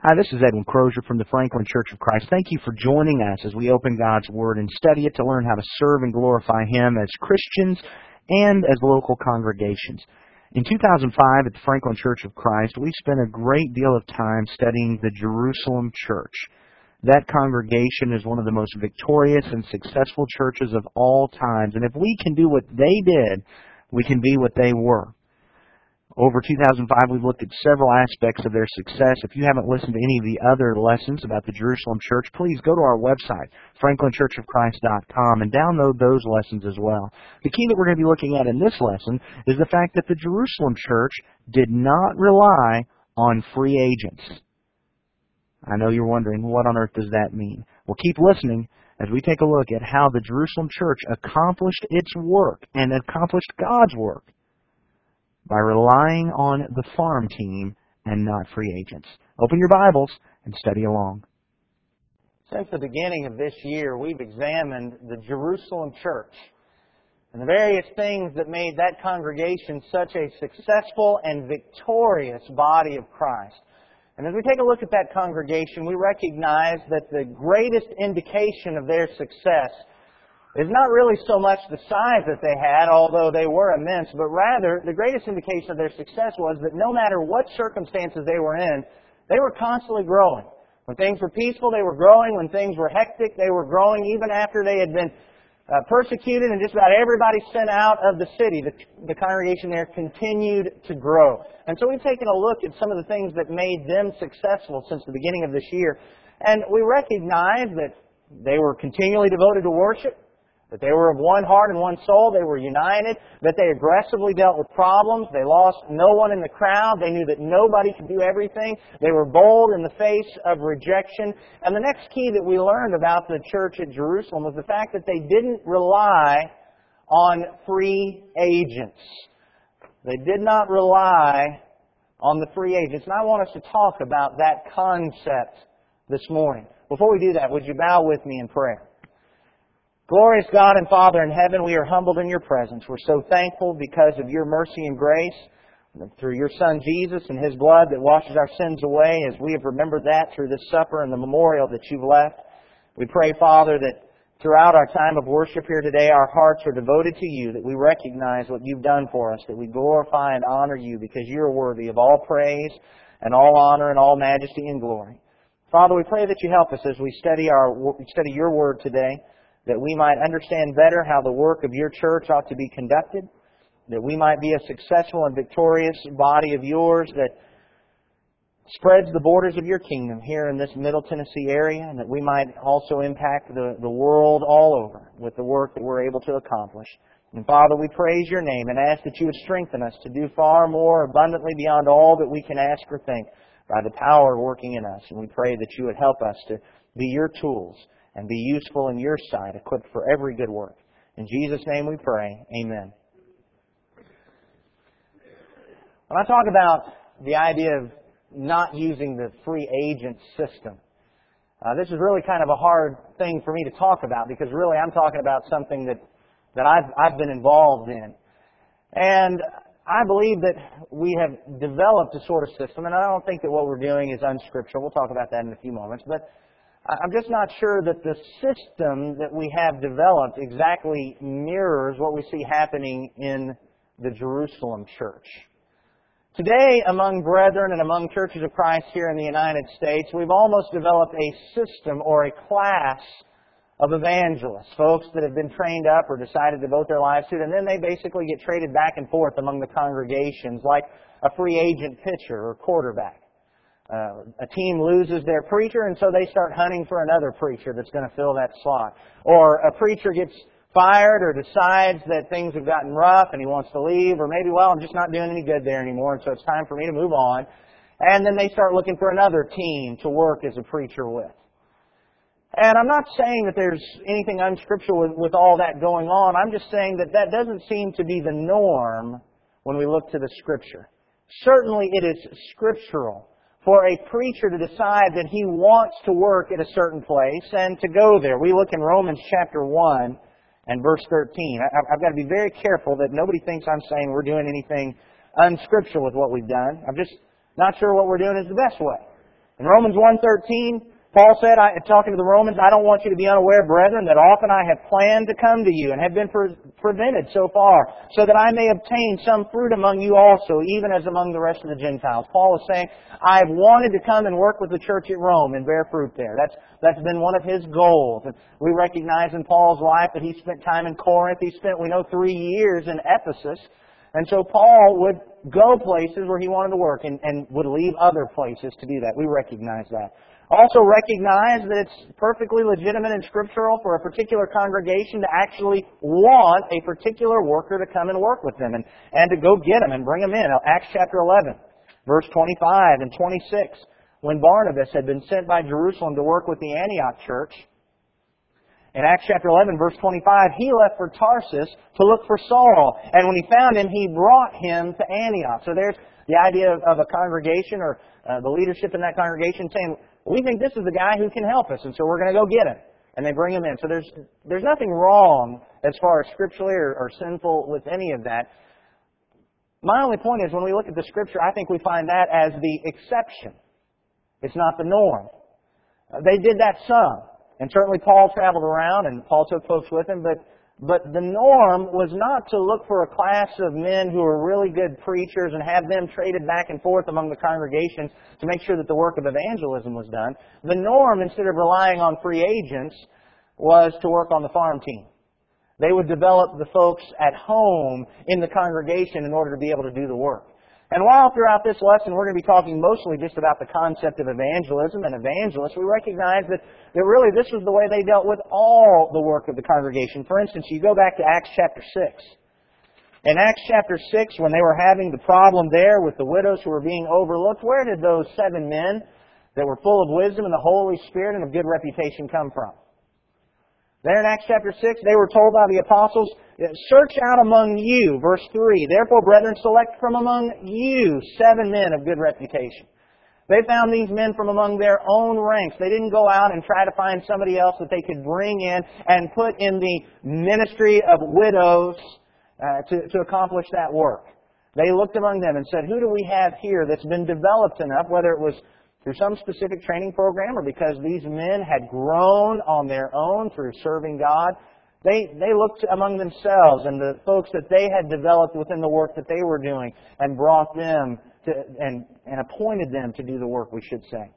Hi, this is Edwin Crozier from the Franklin Church of Christ. Thank you for joining us as we open God's Word and study it to learn how to serve and glorify Him as Christians and as local congregations. In 2005 at the Franklin Church of Christ, we spent a great deal of time studying the Jerusalem Church. That congregation is one of the most victorious and successful churches of all times, and if we can do what they did, we can be what they were. Over 2005, we've looked at several aspects of their success. If you haven't listened to any of the other lessons about the Jerusalem church, please go to our website, franklinchurchofchrist.com, and download those lessons as well. The key that we're going to be looking at in this lesson is the fact that the Jerusalem church did not rely on free agents. I know you're wondering, what on earth does that mean? Well, keep listening as we take a look at how the Jerusalem church accomplished its work and accomplished God's work by relying on the farm team and not free agents. Open your Bibles and study along. Since the beginning of this year, we've examined the Jerusalem church and the various things that made that congregation such a successful and victorious body of Christ. And as we take a look at that congregation, we recognize that the greatest indication of their success is not really so much the size that they had, although they were immense, but rather the greatest indication of their success was that no matter what circumstances they were in, they were constantly growing. When things were peaceful, they were growing. When things were hectic, they were growing. Even after they had been uh, persecuted and just about everybody sent out of the city, the, the congregation there continued to grow. And so we've taken a look at some of the things that made them successful since the beginning of this year. And we recognize that they were continually devoted to worship. That they were of one heart and one soul. They were united. That they aggressively dealt with problems. They lost no one in the crowd. They knew that nobody could do everything. They were bold in the face of rejection. And the next key that we learned about the church at Jerusalem was the fact that they didn't rely on free agents. They did not rely on the free agents. And I want us to talk about that concept this morning. Before we do that, would you bow with me in prayer? Glorious God and Father in heaven, we are humbled in your presence. We're so thankful because of your mercy and grace through your Son Jesus and His blood that washes our sins away as we have remembered that through this supper and the memorial that you've left. We pray, Father, that throughout our time of worship here today, our hearts are devoted to you, that we recognize what you've done for us, that we glorify and honor you because you're worthy of all praise and all honor and all majesty and glory. Father, we pray that you help us as we study our study your word today that we might understand better how the work of your church ought to be conducted, that we might be a successful and victorious body of yours that spreads the borders of your kingdom here in this Middle Tennessee area, and that we might also impact the, the world all over with the work that we're able to accomplish. And Father, we praise your name and ask that you would strengthen us to do far more abundantly beyond all that we can ask or think by the power working in us. And we pray that you would help us to be your tools and be useful in your sight, equipped for every good work. In Jesus' name we pray. Amen. When I talk about the idea of not using the free agent system, uh, this is really kind of a hard thing for me to talk about because really I'm talking about something that, that I've, I've been involved in. And I believe that we have developed a sort of system, and I don't think that what we're doing is unscriptural. We'll talk about that in a few moments. But I'm just not sure that the system that we have developed exactly mirrors what we see happening in the Jerusalem church. Today, among brethren and among churches of Christ here in the United States, we've almost developed a system or a class of evangelists, folks that have been trained up or decided to devote their lives to it, and then they basically get traded back and forth among the congregations like a free agent pitcher or quarterback. Uh, a team loses their preacher, and so they start hunting for another preacher that's going to fill that slot. Or a preacher gets fired or decides that things have gotten rough and he wants to leave, or maybe, well, I'm just not doing any good there anymore, and so it's time for me to move on. And then they start looking for another team to work as a preacher with. And I'm not saying that there's anything unscriptural with, with all that going on. I'm just saying that that doesn't seem to be the norm when we look to the Scripture. Certainly it is scriptural for a preacher to decide that he wants to work at a certain place and to go there. We look in Romans chapter 1 and verse 13. I've got to be very careful that nobody thinks I'm saying we're doing anything unscriptural with what we've done. I'm just not sure what we're doing is the best way. In Romans 1.13, Paul said, I, talking to the Romans, I don't want you to be unaware, brethren, that often I have planned to come to you and have been pre- prevented so far, so that I may obtain some fruit among you also, even as among the rest of the Gentiles. Paul is saying, I've wanted to come and work with the church at Rome and bear fruit there. That's, that's been one of his goals. And we recognize in Paul's life that he spent time in Corinth. He spent, we know, three years in Ephesus. And so Paul would go places where he wanted to work and, and would leave other places to do that. We recognize that. Also recognize that it's perfectly legitimate and scriptural for a particular congregation to actually want a particular worker to come and work with them and, and to go get them and bring them in. Acts chapter 11, verse 25 and 26. When Barnabas had been sent by Jerusalem to work with the Antioch church, in Acts chapter 11, verse 25, he left for Tarsus to look for Saul. And when he found him, he brought him to Antioch. So there's the idea of, a congregation or uh, the leadership in that congregation saying, we think this is the guy who can help us, and so we're going to go get him. And they bring him in. So there's, there's nothing wrong as far as scripturally or, or sinful with any of that. My only point is when we look at the scripture, I think we find that as the exception. It's not the norm. They did that some. And certainly Paul traveled around and Paul took folks with him, but but the norm was not to look for a class of men who were really good preachers and have them traded back and forth among the congregations to make sure that the work of evangelism was done. The norm, instead of relying on free agents, was to work on the farm team. They would develop the folks at home in the congregation in order to be able to do the work. And while throughout this lesson we're going to be talking mostly just about the concept of evangelism and evangelists, we recognize that, that really this was the way they dealt with all the work of the congregation. For instance, you go back to Acts chapter 6. In Acts chapter 6, when they were having the problem there with the widows who were being overlooked, where did those seven men that were full of wisdom and the Holy Spirit and of good reputation come from? There in Acts chapter 6, they were told by the apostles, search out among you, verse 3, therefore brethren select from among you seven men of good reputation. They found these men from among their own ranks. They didn't go out and try to find somebody else that they could bring in and put in the ministry of widows uh, to, to accomplish that work. They looked among them and said, who do we have here that's been developed enough, whether it was through some specific training program or because these men had grown on their own through serving God, they, they looked among themselves and the folks that they had developed within the work that they were doing and brought them to, and, and appointed them to do the work, we should say.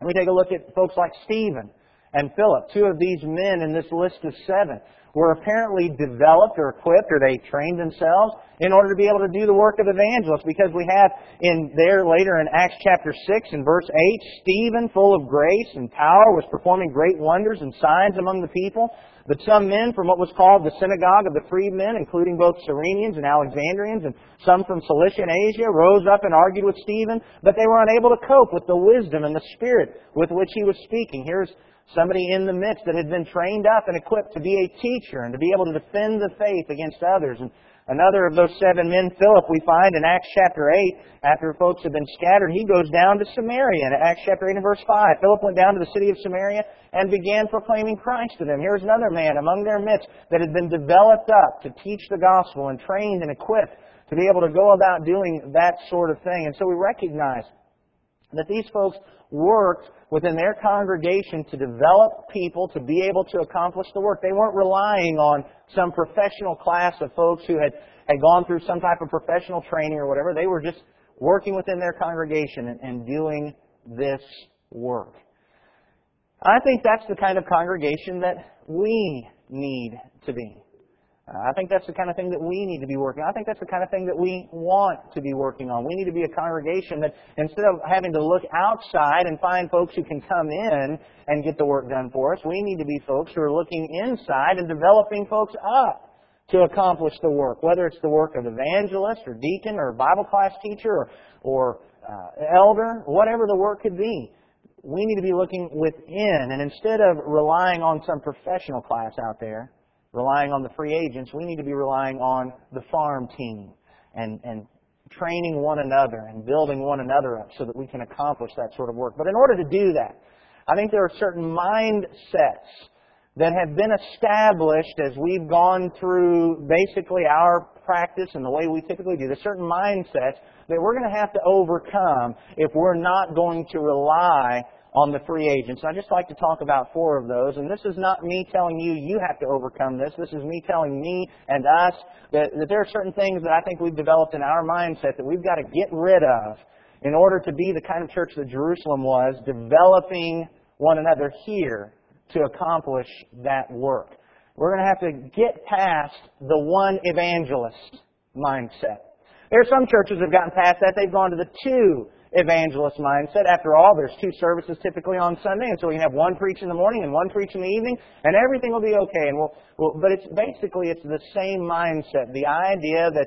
And we take a look at folks like Stephen and Philip, two of these men in this list of seven were apparently developed or equipped or they trained themselves in order to be able to do the work of evangelists because we have in there later in Acts chapter 6 and verse 8, Stephen, full of grace and power, was performing great wonders and signs among the people. But some men from what was called the synagogue of the freedmen, including both Cyrenians and Alexandrians and some from Cilicia and Asia, rose up and argued with Stephen, but they were unable to cope with the wisdom and the spirit with which he was speaking. Here's somebody in the midst that had been trained up and equipped to be a teacher and to be able to defend the faith against others. And another of those seven men, Philip, we find in Acts chapter 8, after folks have been scattered, he goes down to Samaria. In Acts chapter 8 and verse 5, Philip went down to the city of Samaria and began proclaiming Christ to them. Here's another man among their midst that had been developed up to teach the gospel and trained and equipped to be able to go about doing that sort of thing. And so we recognize that these folks worked within their congregation to develop people to be able to accomplish the work. They weren't relying on some professional class of folks who had, had gone through some type of professional training or whatever. They were just working within their congregation and, and doing this work. I think that's the kind of congregation that we need to be. I think that's the kind of thing that we need to be working on. I think that's the kind of thing that we want to be working on. We need to be a congregation that instead of having to look outside and find folks who can come in and get the work done for us, we need to be folks who are looking inside and developing folks up to accomplish the work, whether it's the work of evangelist or deacon or Bible class teacher or, or uh, elder, whatever the work could be. We need to be looking within, and instead of relying on some professional class out there, relying on the free agents, we need to be relying on the farm team and, and training one another and building one another up so that we can accomplish that sort of work. But in order to do that, I think there are certain mindsets that have been established as we've gone through basically our practice and the way we typically do. There's certain mindsets that we're going to have to overcome if we're not going to rely on the free agents. I'd just like to talk about four of those. And this is not me telling you you have to overcome this. This is me telling me and us that, that there are certain things that I think we've developed in our mindset that we've got to get rid of in order to be the kind of church that Jerusalem was, developing one another here to accomplish that work. We're going to have to get past the one evangelist mindset. There are some churches that have gotten past that. They've gone to the two evangelist mindset. After all, there's two services typically on Sunday, and so we can have one preach in the morning and one preach in the evening, and everything will be okay. And we'll, we'll, but it's basically it's the same mindset. The idea that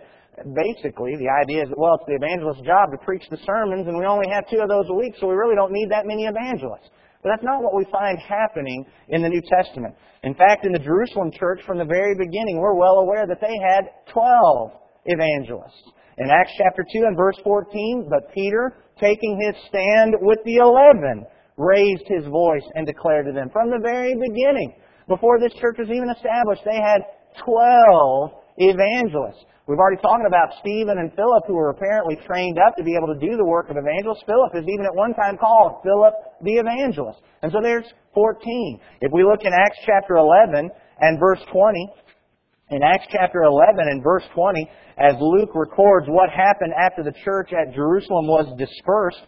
basically the idea is that well, it's the evangelist's job to preach the sermons, and we only have two of those a week, so we really don't need that many evangelists. But that's not what we find happening in the New Testament. In fact, in the Jerusalem church from the very beginning, we're well aware that they had 12 evangelists. In Acts chapter 2 and verse 14, but Peter, taking his stand with the eleven, raised his voice and declared to them. From the very beginning, before this church was even established, they had 12 evangelists. We've already talked about Stephen and Philip, who were apparently trained up to be able to do the work of evangelists. Philip is even at one time called Philip the evangelist. And so there's 14. If we look in Acts chapter 11 and verse 20, in Acts chapter 11 and verse 20, as Luke records what happened after the church at Jerusalem was dispersed,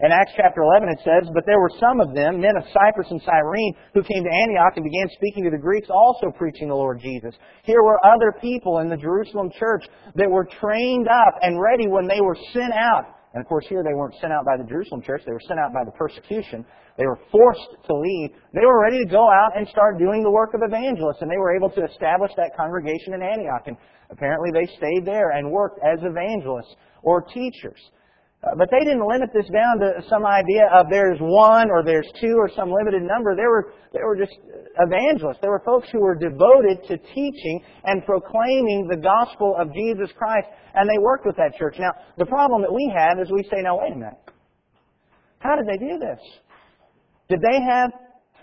in Acts chapter 11 it says, But there were some of them, men of Cyprus and Cyrene, who came to Antioch and began speaking to the Greeks, also preaching the Lord Jesus. Here were other people in the Jerusalem church that were trained up and ready when they were sent out. And of course here they weren't sent out by the Jerusalem church, they were sent out by the persecution. They were forced to leave. They were ready to go out and start doing the work of evangelists, and they were able to establish that congregation in Antioch. And apparently they stayed there and worked as evangelists or teachers. Uh, but they didn't limit this down to some idea of there's one or there's two or some limited number. There were, there were just evangelists. There were folks who were devoted to teaching and proclaiming the gospel of Jesus Christ, and they worked with that church. Now, the problem that we have is we say, now wait a minute. How did they do this? Did they have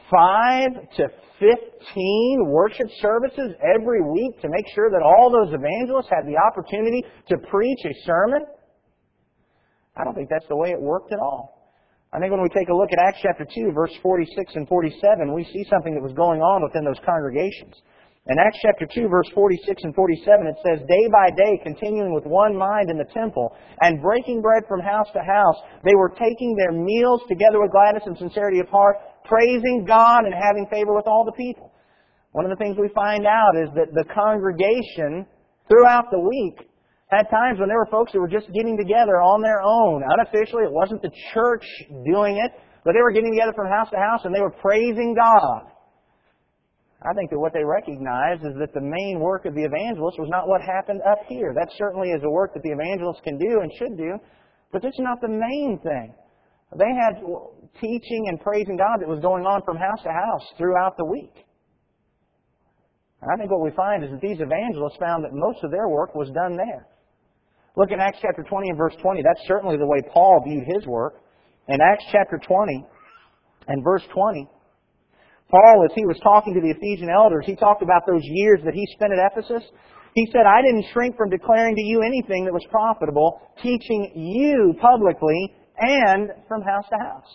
five to fifteen worship services every week to make sure that all those evangelists had the opportunity to preach a sermon? I don't think that's the way it worked at all. I think when we take a look at Acts chapter 2, verse 46 and 47, we see something that was going on within those congregations. In Acts chapter 2, verse 46 and 47, it says, Day by day, continuing with one mind in the temple, and breaking bread from house to house, they were taking their meals together with gladness and sincerity of heart, praising God and having favor with all the people. One of the things we find out is that the congregation, throughout the week, had times when there were folks who were just getting together on their own. Unofficially, it wasn't the church doing it, but they were getting together from house to house and they were praising God. I think that what they recognized is that the main work of the evangelist was not what happened up here. That certainly is a work that the evangelist can do and should do, but this is not the main thing. They had teaching and praising God that was going on from house to house throughout the week. I think what we find is that these evangelists found that most of their work was done there. Look in Acts chapter 20 and verse 20. That's certainly the way Paul viewed his work. In Acts chapter 20 and verse 20, Paul, as he was talking to the Ephesian elders, he talked about those years that he spent at Ephesus. He said, I didn't shrink from declaring to you anything that was profitable, teaching you publicly and from house to house.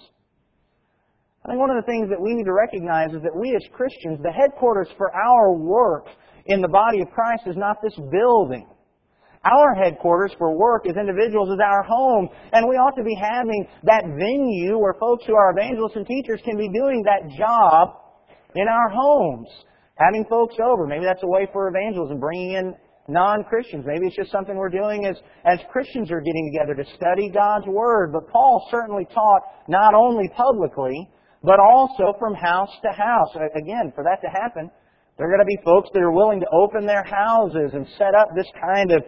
I think one of the things that we need to recognize is that we as Christians, the headquarters for our work in the body of Christ is not this building. Our headquarters for work as individuals is our home, and we ought to be having that venue where folks who are evangelists and teachers can be doing that job in our homes, having folks over. Maybe that's a way for evangelism, bringing in non-Christians. Maybe it's just something we're doing as, as Christians are getting together to study God's Word. But Paul certainly taught not only publicly, but also from house to house. Again, for that to happen, there are going to be folks that are willing to open their houses and set up this kind of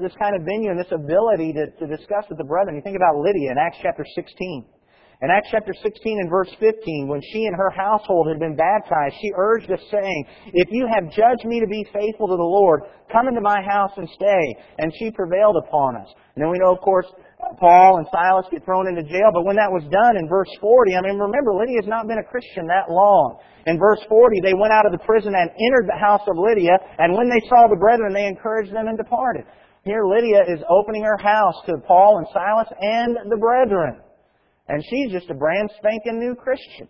this kind of venue and this ability to, to discuss with the brethren. You think about Lydia in Acts chapter 16. In Acts chapter 16 and verse 15, when she and her household had been baptized, she urged us saying, If you have judged me to be faithful to the Lord, come into my house and stay. And she prevailed upon us. And then we know, of course, Paul and Silas get thrown into jail. But when that was done in verse 40, I mean, remember, Lydia has not been a Christian that long. In verse 40, they went out of the prison and entered the house of Lydia, and when they saw the brethren, they encouraged them and departed. Here, Lydia is opening her house to Paul and Silas and the brethren. And she's just a brand spanking new Christian.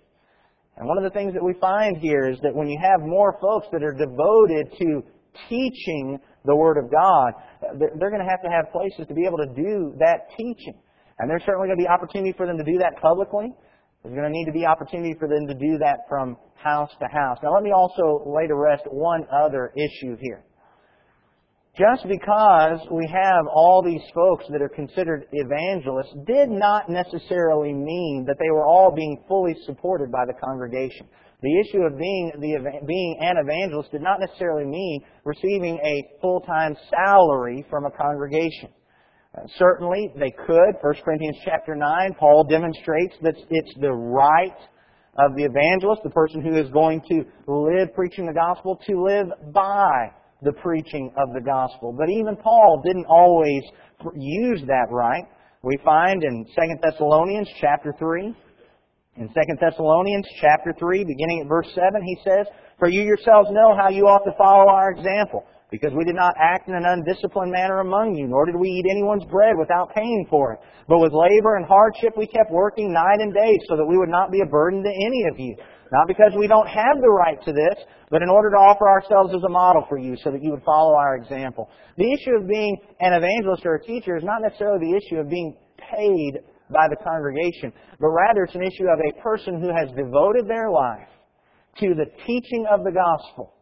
And one of the things that we find here is that when you have more folks that are devoted to teaching the Word of God, they're going to have to have places to be able to do that teaching. And there's certainly going to be opportunity for them to do that publicly. There's going to need to be opportunity for them to do that from house to house. Now let me also lay to rest one other issue here. Just because we have all these folks that are considered evangelists did not necessarily mean that they were all being fully supported by the congregation. The issue of being, the, being an evangelist did not necessarily mean receiving a full-time salary from a congregation. Uh, certainly, they could. 1 Corinthians chapter 9, Paul demonstrates that it's the right of the evangelist, the person who is going to live preaching the gospel, to live by the preaching of the gospel. But even Paul didn't always use that right. We find in 2 Thessalonians chapter 3, in 2 Thessalonians chapter 3, beginning at verse 7, he says, For you yourselves know how you ought to follow our example, because we did not act in an undisciplined manner among you, nor did we eat anyone's bread without paying for it. But with labor and hardship we kept working night and day, so that we would not be a burden to any of you. Not because we don't have the right to this, but in order to offer ourselves as a model for you so that you would follow our example. The issue of being an evangelist or a teacher is not necessarily the issue of being paid by the congregation, but rather it's an issue of a person who has devoted their life to the teaching of the gospel.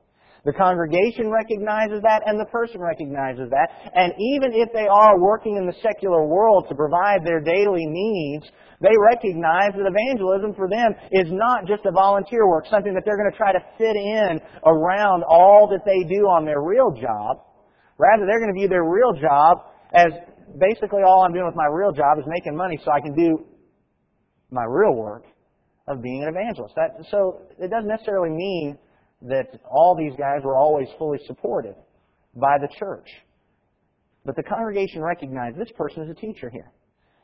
The congregation recognizes that and the person recognizes that. And even if they are working in the secular world to provide their daily needs, they recognize that evangelism for them is not just a volunteer work, something that they're going to try to fit in around all that they do on their real job. Rather, they're going to view their real job as basically all I'm doing with my real job is making money so I can do my real work of being an evangelist. That, so it doesn't necessarily mean that all these guys were always fully supported by the church. But the congregation recognized this person is a teacher here.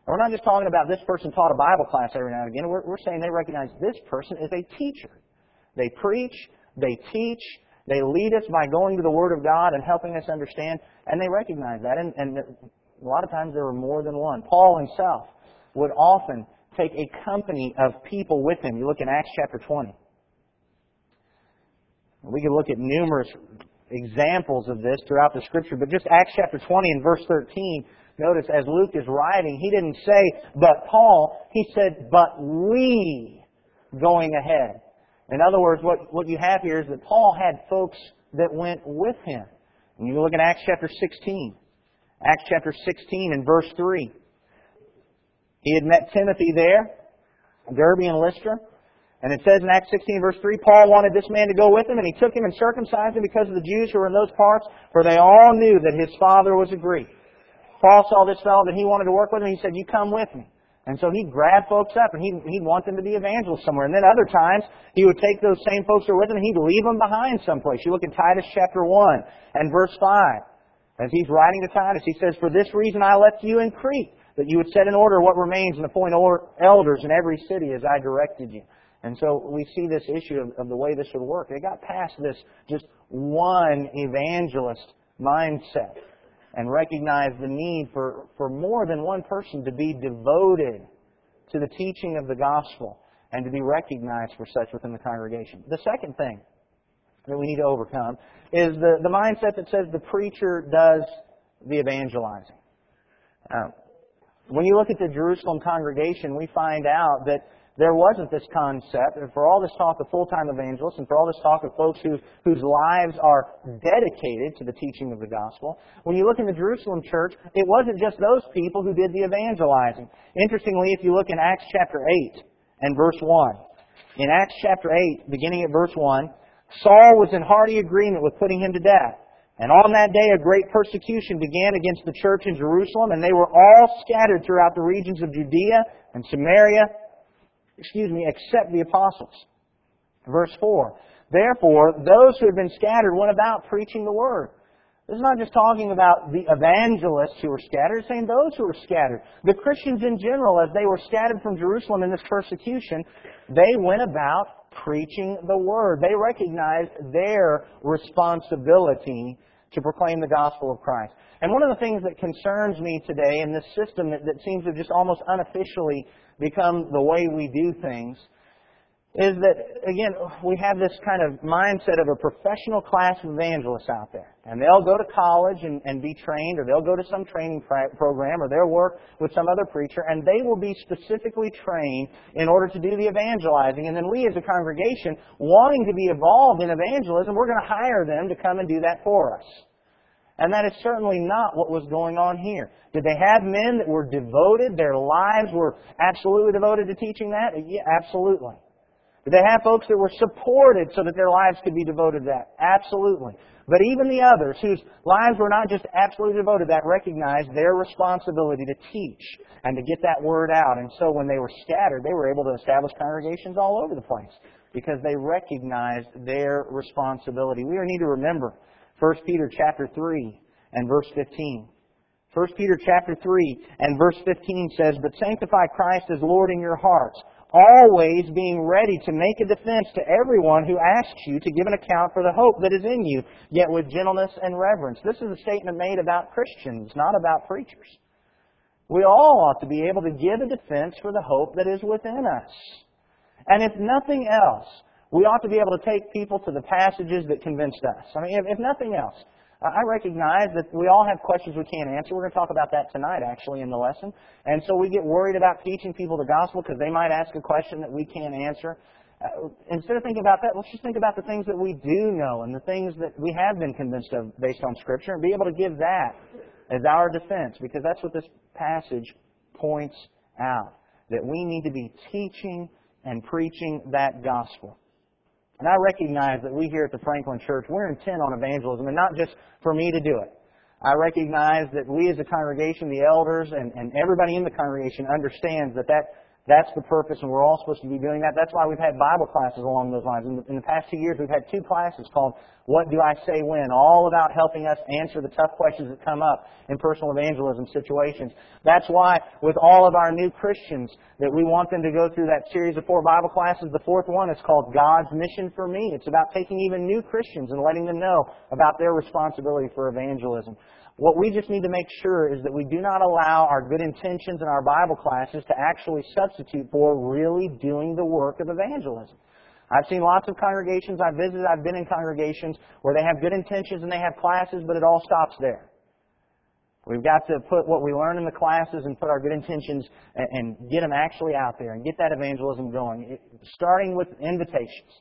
And we're not just talking about this person taught a Bible class every now and again. We're, we're saying they recognize this person is a teacher. They preach, they teach, they lead us by going to the Word of God and helping us understand, and they recognize that. And, and a lot of times there were more than one. Paul himself would often take a company of people with him. You look in Acts chapter 20. We can look at numerous examples of this throughout the scripture, but just Acts chapter 20 and verse 13, notice as Luke is writing, he didn't say, but Paul, he said, but we going ahead. In other words, what, what you have here is that Paul had folks that went with him. And you look at Acts chapter 16. Acts chapter 16 and verse 3. He had met Timothy there, Derbe and Lystra. And it says in Acts 16 verse 3, Paul wanted this man to go with him, and he took him and circumcised him because of the Jews who were in those parts, for they all knew that his father was a Greek. Paul saw this fellow that he wanted to work with, and he said, you come with me. And so he'd grab folks up and he'd, he'd want them to be evangelists somewhere. And then other times, he would take those same folks who were with him and he'd leave them behind someplace. You look at Titus chapter 1 and verse 5. As he's writing to Titus, he says, For this reason I left you in Crete, that you would set in order what remains and appoint elders in every city as I directed you. And so we see this issue of, of the way this would work. They got past this just one evangelist mindset and recognized the need for, for more than one person to be devoted to the teaching of the gospel and to be recognized for such within the congregation. The second thing that we need to overcome is the, the mindset that says the preacher does the evangelizing. Uh, when you look at the Jerusalem congregation, we find out that there wasn't this concept, and for all this talk of full-time evangelists, and for all this talk of folks who, whose lives are dedicated to the teaching of the gospel, when you look in the Jerusalem church, it wasn't just those people who did the evangelizing. Interestingly, if you look in Acts chapter 8 and verse 1, in Acts chapter 8, beginning at verse 1, Saul was in hearty agreement with putting him to death. And on that day a great persecution began against the church in Jerusalem, and they were all scattered throughout the regions of Judea and Samaria, excuse me, except the apostles. Verse 4. Therefore, those who had been scattered went about preaching the word. This is not just talking about the evangelists who were scattered, it's saying those who were scattered. The Christians in general, as they were scattered from Jerusalem in this persecution, they went about preaching the word. They recognized their responsibility to proclaim the gospel of Christ. And one of the things that concerns me today in this system that, that seems to just almost unofficially become the way we do things is that, again, we have this kind of mindset of a professional class of evangelists out there. And they'll go to college and, and be trained, or they'll go to some training program, or they'll work with some other preacher, and they will be specifically trained in order to do the evangelizing. And then we as a congregation, wanting to be involved in evangelism, we're going to hire them to come and do that for us. And that is certainly not what was going on here. Did they have men that were devoted? Their lives were absolutely devoted to teaching that? Yeah, absolutely. Did they have folks that were supported so that their lives could be devoted to that? Absolutely. But even the others whose lives were not just absolutely devoted to that recognized their responsibility to teach and to get that word out. And so when they were scattered, they were able to establish congregations all over the place because they recognized their responsibility. We need to remember 1 Peter chapter 3 and verse 15. 1 Peter chapter 3 and verse 15 says, But sanctify Christ as Lord in your hearts always being ready to make a defense to everyone who asks you to give an account for the hope that is in you, yet with gentleness and reverence. This is a statement made about Christians, not about preachers. We all ought to be able to give a defense for the hope that is within us. And if nothing else, we ought to be able to take people to the passages that convinced us. I mean, if, if nothing else, I recognize that we all have questions we can't answer. We're going to talk about that tonight, actually, in the lesson. And so we get worried about teaching people the gospel because they might ask a question that we can't answer. Uh, instead of thinking about that, let's just think about the things that we do know and the things that we have been convinced of based on Scripture and be able to give that as our defense because that's what this passage points out. That we need to be teaching and preaching that gospel. And I recognize that we here at the Franklin Church, we're intent on evangelism, and not just for me to do it. I recognize that we as a congregation, the elders, and, and everybody in the congregation understands that that that's the purpose, and we're all supposed to be doing that. That's why we've had Bible classes along those lines. In the, in the past two years, we've had two classes called What Do I Say When? All about helping us answer the tough questions that come up in personal evangelism situations. That's why, with all of our new Christians, that we want them to go through that series of four Bible classes. The fourth one is called God's Mission for Me. It's about taking even new Christians and letting them know about their responsibility for evangelism. What we just need to make sure is that we do not allow our good intentions in our Bible classes to actually substitute for really doing the work of evangelism. I've seen lots of congregations I've visited, I've been in congregations where they have good intentions and they have classes, but it all stops there. We've got to put what we learn in the classes and put our good intentions and, and get them actually out there and get that evangelism going, it, starting with invitations.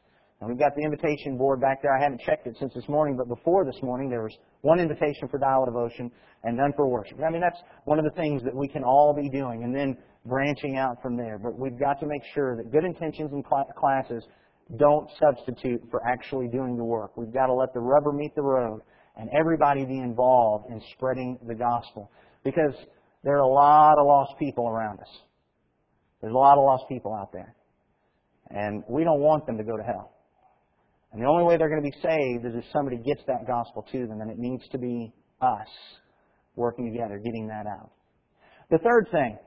And we've got the invitation board back there. I haven't checked it since this morning, but before this morning there was one invitation for Dial Devotion and none for worship. I mean, that's one of the things that we can all be doing and then branching out from there. But we've got to make sure that good intentions in classes don't substitute for actually doing the work. We've got to let the rubber meet the road and everybody be involved in spreading the gospel. Because there are a lot of lost people around us. There's a lot of lost people out there. And we don't want them to go to hell. And the only way they're going to be saved is if somebody gets that gospel to them, and it needs to be us working together, getting that out. The third thing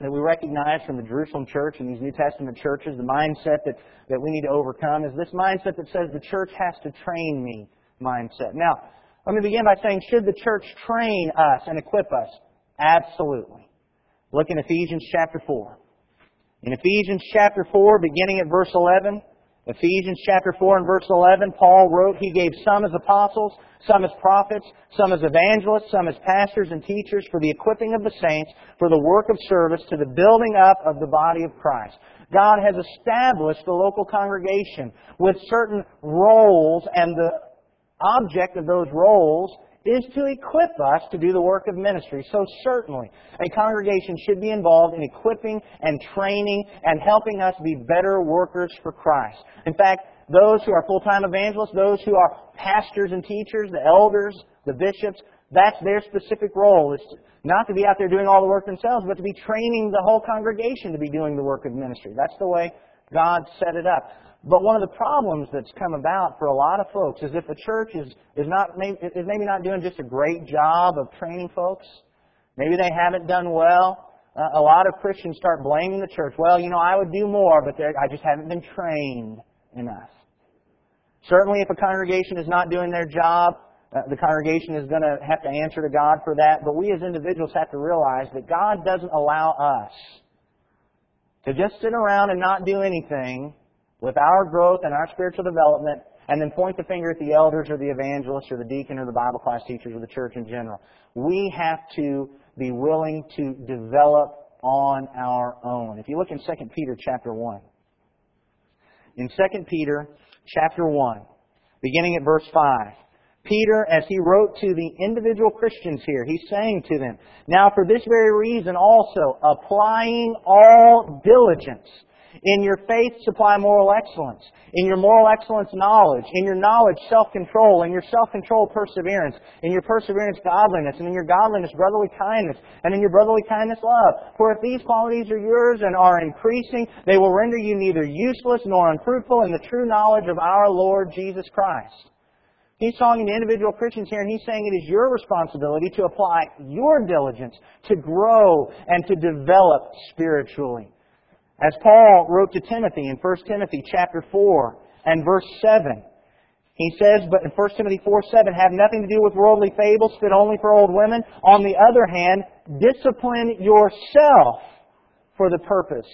that we recognize from the Jerusalem church and these New Testament churches, the mindset that, that we need to overcome, is this mindset that says the church has to train me mindset. Now, let me begin by saying, should the church train us and equip us? Absolutely. Look in Ephesians chapter 4. In Ephesians chapter 4, beginning at verse 11, Ephesians chapter 4 and verse 11, Paul wrote, He gave some as apostles, some as prophets, some as evangelists, some as pastors and teachers for the equipping of the saints, for the work of service, to the building up of the body of Christ. God has established the local congregation with certain roles, and the object of those roles is to equip us to do the work of ministry. So certainly, a congregation should be involved in equipping and training and helping us be better workers for Christ. In fact, those who are full-time evangelists, those who are pastors and teachers, the elders, the bishops, that's their specific role. Is not to be out there doing all the work themselves, but to be training the whole congregation to be doing the work of ministry. That's the way God set it up. But one of the problems that's come about for a lot of folks is if the church is, is not is maybe not doing just a great job of training folks, maybe they haven't done well. Uh, a lot of Christians start blaming the church. Well, you know, I would do more, but I just haven't been trained enough. Certainly, if a congregation is not doing their job, uh, the congregation is going to have to answer to God for that. But we as individuals have to realize that God doesn't allow us to just sit around and not do anything with our growth and our spiritual development and then point the finger at the elders or the evangelists or the deacon or the Bible class teachers or the church in general. We have to be willing to develop on our own. If you look in 2 Peter chapter 1. In 2 Peter chapter 1, beginning at verse 5. Peter, as he wrote to the individual Christians here, he's saying to them, Now for this very reason also, applying all diligence, in your faith, supply moral excellence. In your moral excellence, knowledge. In your knowledge, self-control. In your self-control, perseverance. In your perseverance, godliness. And in your godliness, brotherly kindness. And in your brotherly kindness, love. For if these qualities are yours and are increasing, they will render you neither useless nor unfruitful in the true knowledge of our Lord Jesus Christ. He's talking to individual Christians here, and he's saying it is your responsibility to apply your diligence to grow and to develop spiritually. As Paul wrote to Timothy in 1 Timothy chapter 4 and verse 7, he says, but in 1 Timothy 4, 7, have nothing to do with worldly fables fit only for old women. On the other hand, discipline yourself for the purpose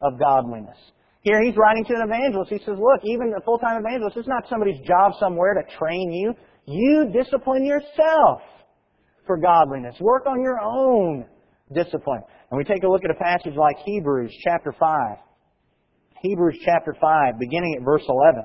of godliness. Here he's writing to an evangelist. He says, look, even a full-time evangelist, it's not somebody's job somewhere to train you. You discipline yourself for godliness. Work on your own discipline. And we take a look at a passage like Hebrews chapter 5. Hebrews chapter 5, beginning at verse 11.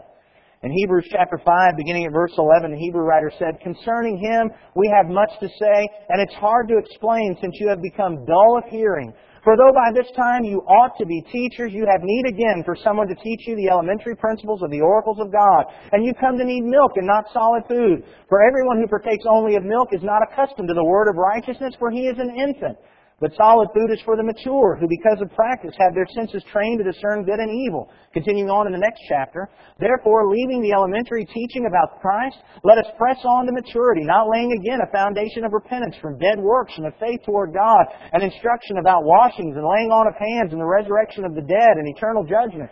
In Hebrews chapter 5, beginning at verse 11, the Hebrew writer said, Concerning him we have much to say, and it's hard to explain since you have become dull of hearing. For though by this time you ought to be teachers, you have need again for someone to teach you the elementary principles of the oracles of God. And you come to need milk and not solid food. For everyone who partakes only of milk is not accustomed to the word of righteousness, for he is an infant. But solid food is for the mature, who because of practice have their senses trained to discern good and evil. Continuing on in the next chapter, therefore, leaving the elementary teaching about Christ, let us press on to maturity, not laying again a foundation of repentance from dead works and of faith toward God, and instruction about washings and laying on of hands and the resurrection of the dead and eternal judgment.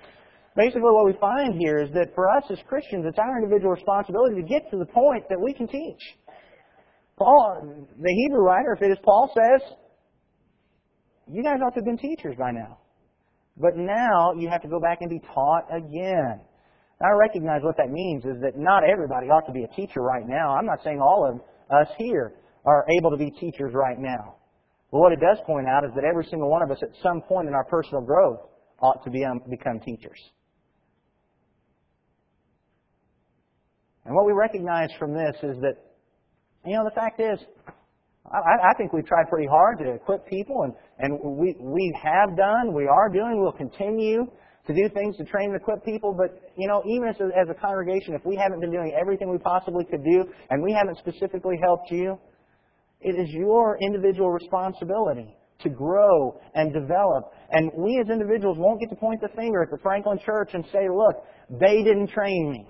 Basically, what we find here is that for us as Christians, it's our individual responsibility to get to the point that we can teach. Paul, the Hebrew writer, if it is Paul says, you guys ought to have been teachers by now. But now you have to go back and be taught again. I recognize what that means is that not everybody ought to be a teacher right now. I'm not saying all of us here are able to be teachers right now. But what it does point out is that every single one of us at some point in our personal growth ought to be, um, become teachers. And what we recognize from this is that, you know, the fact is, I, I think we've tried pretty hard to equip people, and, and we, we have done, we are doing, we'll continue to do things to train and equip people. But, you know, even as a, as a congregation, if we haven't been doing everything we possibly could do, and we haven't specifically helped you, it is your individual responsibility to grow and develop. And we as individuals won't get to point the finger at the Franklin Church and say, look, they didn't train me.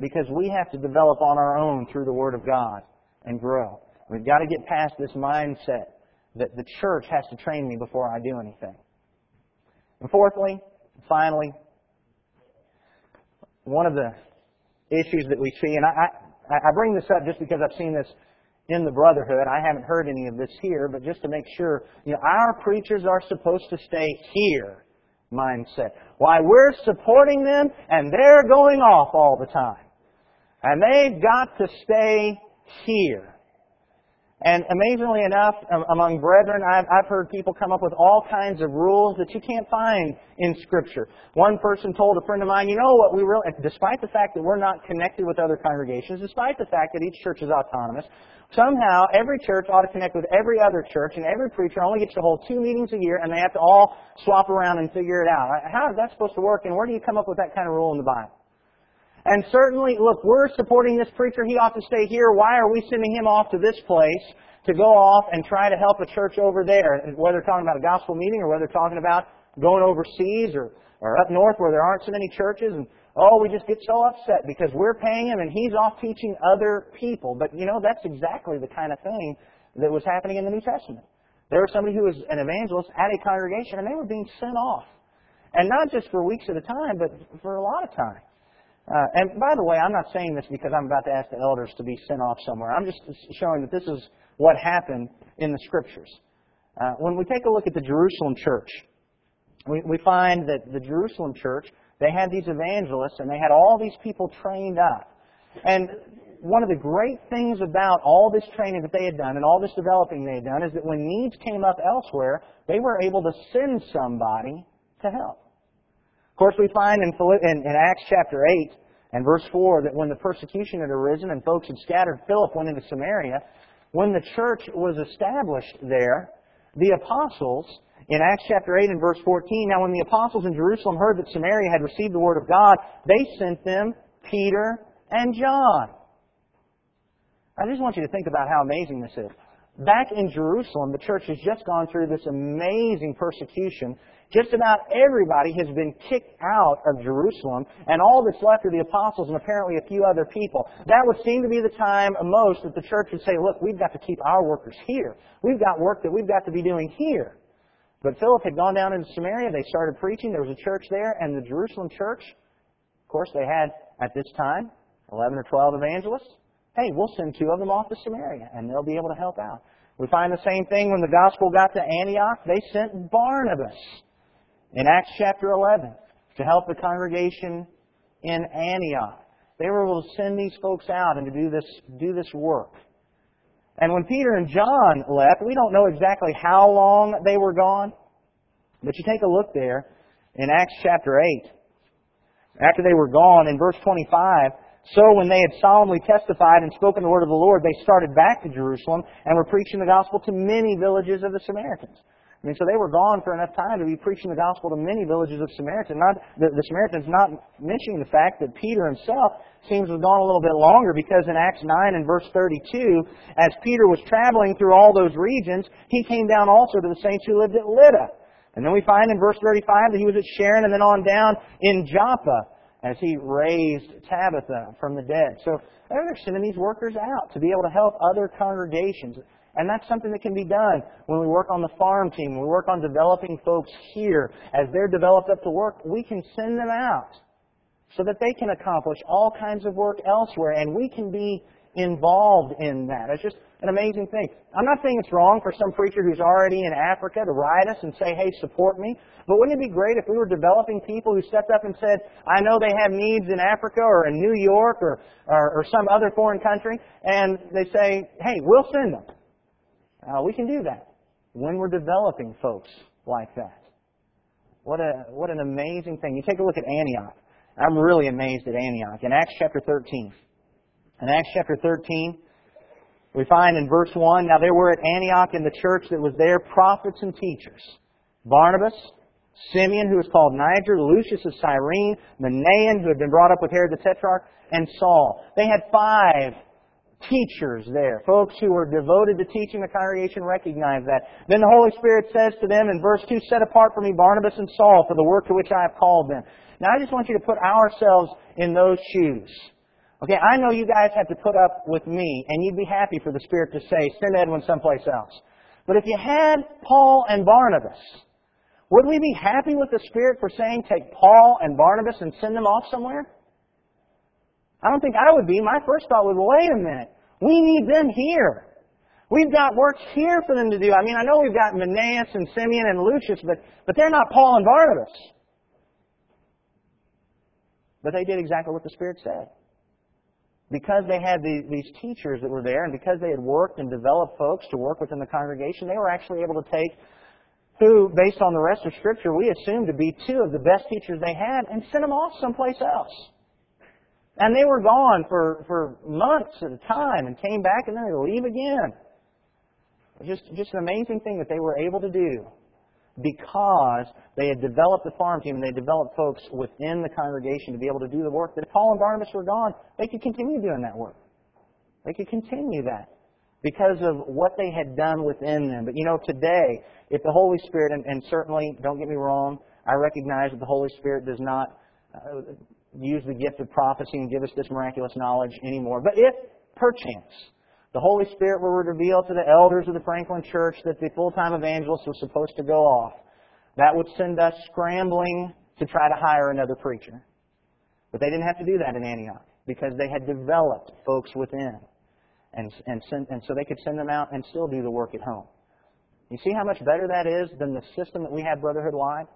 Because we have to develop on our own through the Word of God and grow. We've got to get past this mindset that the church has to train me before I do anything. And fourthly, finally, one of the issues that we see, and I, I, I bring this up just because I've seen this in the brotherhood. I haven't heard any of this here, but just to make sure, you know, our preachers are supposed to stay here mindset. Why we're supporting them and they're going off all the time. And they've got to stay here. And amazingly enough, among brethren, I've, I've heard people come up with all kinds of rules that you can't find in Scripture. One person told a friend of mine, you know what, we really, despite the fact that we're not connected with other congregations, despite the fact that each church is autonomous, somehow every church ought to connect with every other church, and every preacher only gets to hold two meetings a year, and they have to all swap around and figure it out. How is that supposed to work, and where do you come up with that kind of rule in the Bible? And certainly, look, we're supporting this preacher. He ought to stay here. Why are we sending him off to this place to go off and try to help a church over there? Whether they're talking about a gospel meeting or whether they're talking about going overseas or, or up north where there aren't so many churches and oh, we just get so upset because we're paying him and he's off teaching other people. But you know, that's exactly the kind of thing that was happening in the New Testament. There was somebody who was an evangelist at a congregation and they were being sent off. And not just for weeks at a time, but for a lot of time. Uh, and by the way, I'm not saying this because I'm about to ask the elders to be sent off somewhere. I'm just showing that this is what happened in the scriptures. Uh, when we take a look at the Jerusalem church, we, we find that the Jerusalem church, they had these evangelists and they had all these people trained up. And one of the great things about all this training that they had done and all this developing they had done is that when needs came up elsewhere, they were able to send somebody to help. Of course, we find in, in, Acts chapter 8 and verse 4 that when the persecution had arisen and folks had scattered, Philip went into Samaria. When the church was established there, the apostles, in Acts chapter 8 and verse 14, now when the apostles in Jerusalem heard that Samaria had received the word of God, they sent them Peter and John. I just want you to think about how amazing this is. Back in Jerusalem, the church has just gone through this amazing persecution just about everybody has been kicked out of Jerusalem, and all that's left are the apostles and apparently a few other people. That would seem to be the time most that the church would say, look, we've got to keep our workers here. We've got work that we've got to be doing here. But Philip had gone down into Samaria. They started preaching. There was a church there, and the Jerusalem church, of course, they had at this time 11 or 12 evangelists. Hey, we'll send two of them off to Samaria, and they'll be able to help out. We find the same thing when the gospel got to Antioch. They sent Barnabas in Acts chapter 11 to help the congregation in Antioch. They were able to send these folks out and to do this, do this work. And when Peter and John left, we don't know exactly how long they were gone, but you take a look there in Acts chapter 8. After they were gone, in verse 25, so when they had solemnly testified and spoken the word of the Lord, they started back to Jerusalem and were preaching the gospel to many villages of the Samaritans. I mean, so they were gone for enough time to be preaching the gospel to many villages of Samaritans. Not the, the Samaritans not mentioning the fact that Peter himself seems to have gone a little bit longer because in Acts 9 and verse 32, as Peter was traveling through all those regions, he came down also to the saints who lived at Lydda. And then we find in verse 35 that he was at Sharon and then on down in Joppa as he raised Tabitha from the dead. So they're sending these workers out to be able to help other congregations. And that's something that can be done when we work on the farm team, when we work on developing folks here. As they're developed up to work, we can send them out so that they can accomplish all kinds of work elsewhere and we can be involved in that. It's just an amazing thing. I'm not saying it's wrong for some preacher who's already in Africa to write us and say, hey, support me. But wouldn't it be great if we were developing people who stepped up and said, I know they have needs in Africa or in New York or, or, or some other foreign country, and they say, hey, we'll send them. Uh, we can do that when we're developing folks like that. What a what an amazing thing! You take a look at Antioch. I'm really amazed at Antioch in Acts chapter 13. In Acts chapter 13, we find in verse 1, now there were at Antioch in the church that was there prophets and teachers. Barnabas, Simeon, who was called Niger, Lucius of Cyrene, Manaen, who had been brought up with Herod the Tetrarch, and Saul. They had five teachers there. Folks who were devoted to teaching the congregation recognized that. Then the Holy Spirit says to them in verse 2, Set apart for me Barnabas and Saul for the work to which I have called them. Now I just want you to put ourselves in those shoes. Okay, I know you guys have to put up with me, and you'd be happy for the Spirit to say, send Edwin someplace else. But if you had Paul and Barnabas, would we be happy with the Spirit for saying, take Paul and Barnabas and send them off somewhere? I don't think I would be. My first thought was, wait a minute. We need them here. We've got work here for them to do. I mean, I know we've got Manaen and Simeon and Lucius, but, but they're not Paul and Barnabas. But they did exactly what the Spirit said. Because they had the, these teachers that were there, and because they had worked and developed folks to work within the congregation, they were actually able to take who, based on the rest of Scripture, we assume to be two of the best teachers they had, and send them off someplace else. And they were gone for, for months at a time and came back and then they leave again. Just, just an amazing thing that they were able to do because they had developed the farm team and they developed folks within the congregation to be able to do the work that if Paul and Barnabas were gone, they could continue doing that work. They could continue that because of what they had done within them. But you know, today, if the Holy Spirit, and, and certainly, don't get me wrong, I recognize that the Holy Spirit does not uh, use the gift of prophecy and give us this miraculous knowledge anymore. But if, perchance, the Holy Spirit were reveal to the elders of the Franklin Church that the full-time evangelist was supposed to go off, that would send us scrambling to try to hire another preacher. But they didn't have to do that in Antioch because they had developed folks within. And, and, send, and so they could send them out and still do the work at home. You see how much better that is than the system that we have brotherhood wide?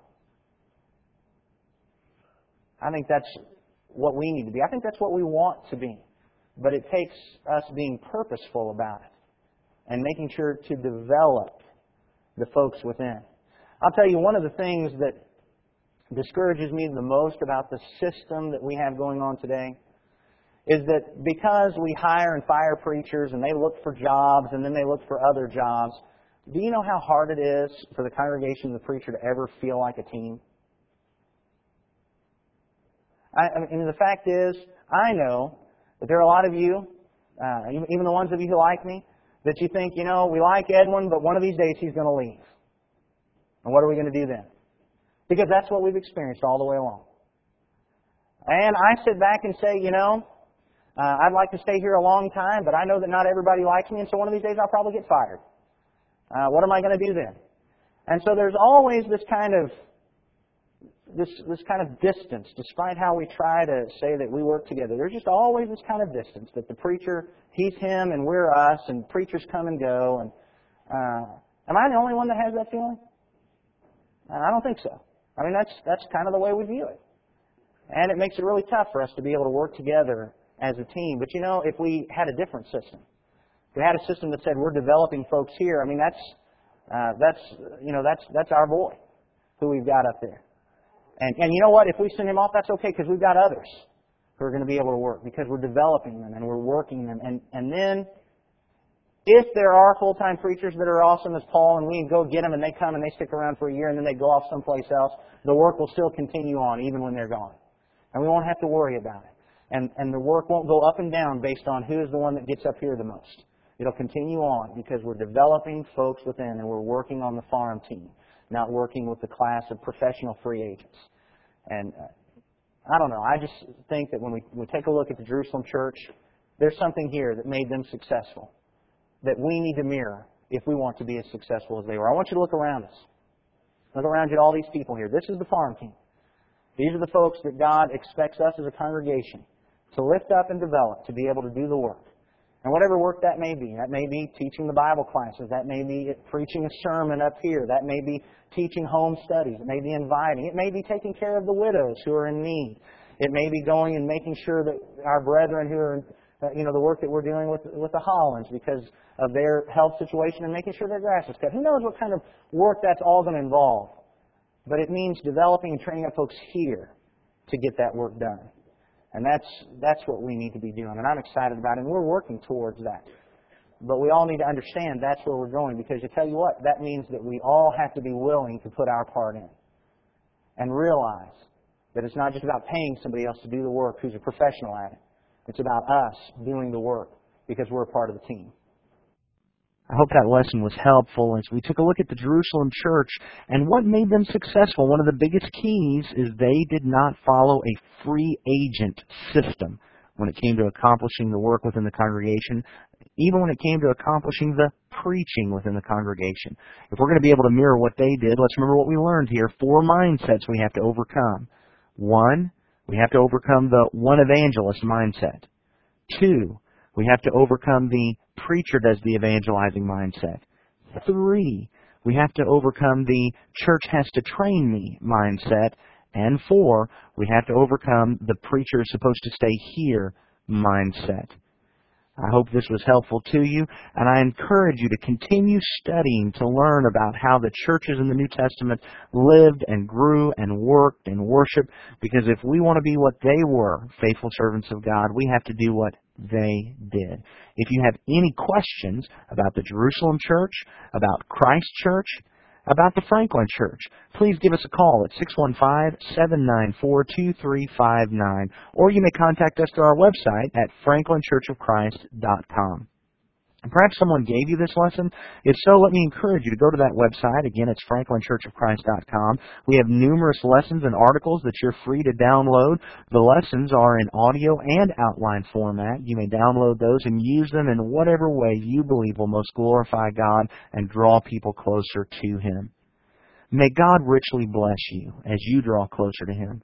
I think that's what we need to be. I think that's what we want to be. But it takes us being purposeful about it and making sure to develop the folks within. I'll tell you one of the things that discourages me the most about the system that we have going on today is that because we hire and fire preachers and they look for jobs and then they look for other jobs, do you know how hard it is for the congregation and the preacher to ever feel like a team? I, I mean, the fact is, I know that there are a lot of you, uh, even the ones of you who like me, that you think, you know, we like Edwin, but one of these days he's going to leave. And what are we going to do then? Because that's what we've experienced all the way along. And I sit back and say, you know, uh, I'd like to stay here a long time, but I know that not everybody likes me, and so one of these days I'll probably get fired. Uh, what am I going to do then? And so there's always this kind of this this kind of distance, despite how we try to say that we work together. There's just always this kind of distance that the preacher he's him and we're us, and preachers come and go. And uh, am I the only one that has that feeling? I don't think so. I mean, that's, that's kind of the way we view it. And it makes it really tough for us to be able to work together as a team. But you know, if we had a different system, if we had a system that said we're developing folks here, I mean, that's, uh, that's, you know, that's, that's our boy who we've got up there. And, and you know what? If we send him off, that's okay because we've got others who are going to be able to work because we're developing them and we're working them. And, and then if there are full-time preachers that are awesome as Paul and we go get them and they come and they stick around for a year and then they go off someplace else, the work will still continue on even when they're gone. And we won't have to worry about it. And, and the work won't go up and down based on who is the one that gets up here the most. It'll continue on because we're developing folks within and we're working on the farm team, not working with the class of professional free agents. And uh, I don't know. I just think that when we, we take a look at the Jerusalem church, there's something here that made them successful that we need to mirror if we want to be as successful as they were. I want you to look around us. Look around you at all these people here. This is the farm team. These are the folks that God expects us as a congregation to lift up and develop to be able to do the work. And whatever work that may be, that may be teaching the Bible classes, that may be preaching a sermon up here, that may be teaching home studies, it may be inviting, it may be taking care of the widows who are in need. It may be going and making sure that our brethren who are uh, you know, the work that we're doing with, with the Hollands because of their health situation and making sure their grass is cut. Who knows what kind of work that's all going to involve? But it means developing and training up folks here to get that work done. And that's, that's what we need to be doing. And I'm excited about it, and we're working towards that. But we all need to understand that's where we're going because to tell you what, that means that we all have to be willing to put our part in and realize that it's not just about paying somebody else to do the work who's a professional at it. It's about us doing the work because we're a part of the team. I hope that lesson was helpful as we took a look at the Jerusalem church and what made them successful. One of the biggest keys is they did not follow a free agent system when it came to accomplishing the work within the congregation, even when it came to accomplishing the preaching within the congregation. If we're going to be able to mirror what they did, let's remember what we learned here. Four mindsets we have to overcome. One, we have to overcome the one evangelist mindset. Two, we have to overcome the preacher does the evangelizing mindset. Three, we have to overcome the church has to train me mindset. And four, we have to overcome the preacher is supposed to stay here mindset. I hope this was helpful to you, and I encourage you to continue studying to learn about how the churches in the New Testament lived and grew and worked and worshiped, because if we want to be what they were, faithful servants of God, we have to do what they did. If you have any questions about the Jerusalem church, about Christ Church, about the Franklin Church, please give us a call at 615-794-2359, or you may contact us through our website at franklinchurchofchrist.com. Perhaps someone gave you this lesson. If so, let me encourage you to go to that website. Again, it's franklinchurchofchrist.com. We have numerous lessons and articles that you're free to download. The lessons are in audio and outline format. You may download those and use them in whatever way you believe will most glorify God and draw people closer to Him. May God richly bless you as you draw closer to Him.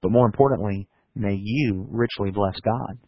But more importantly, may you richly bless God.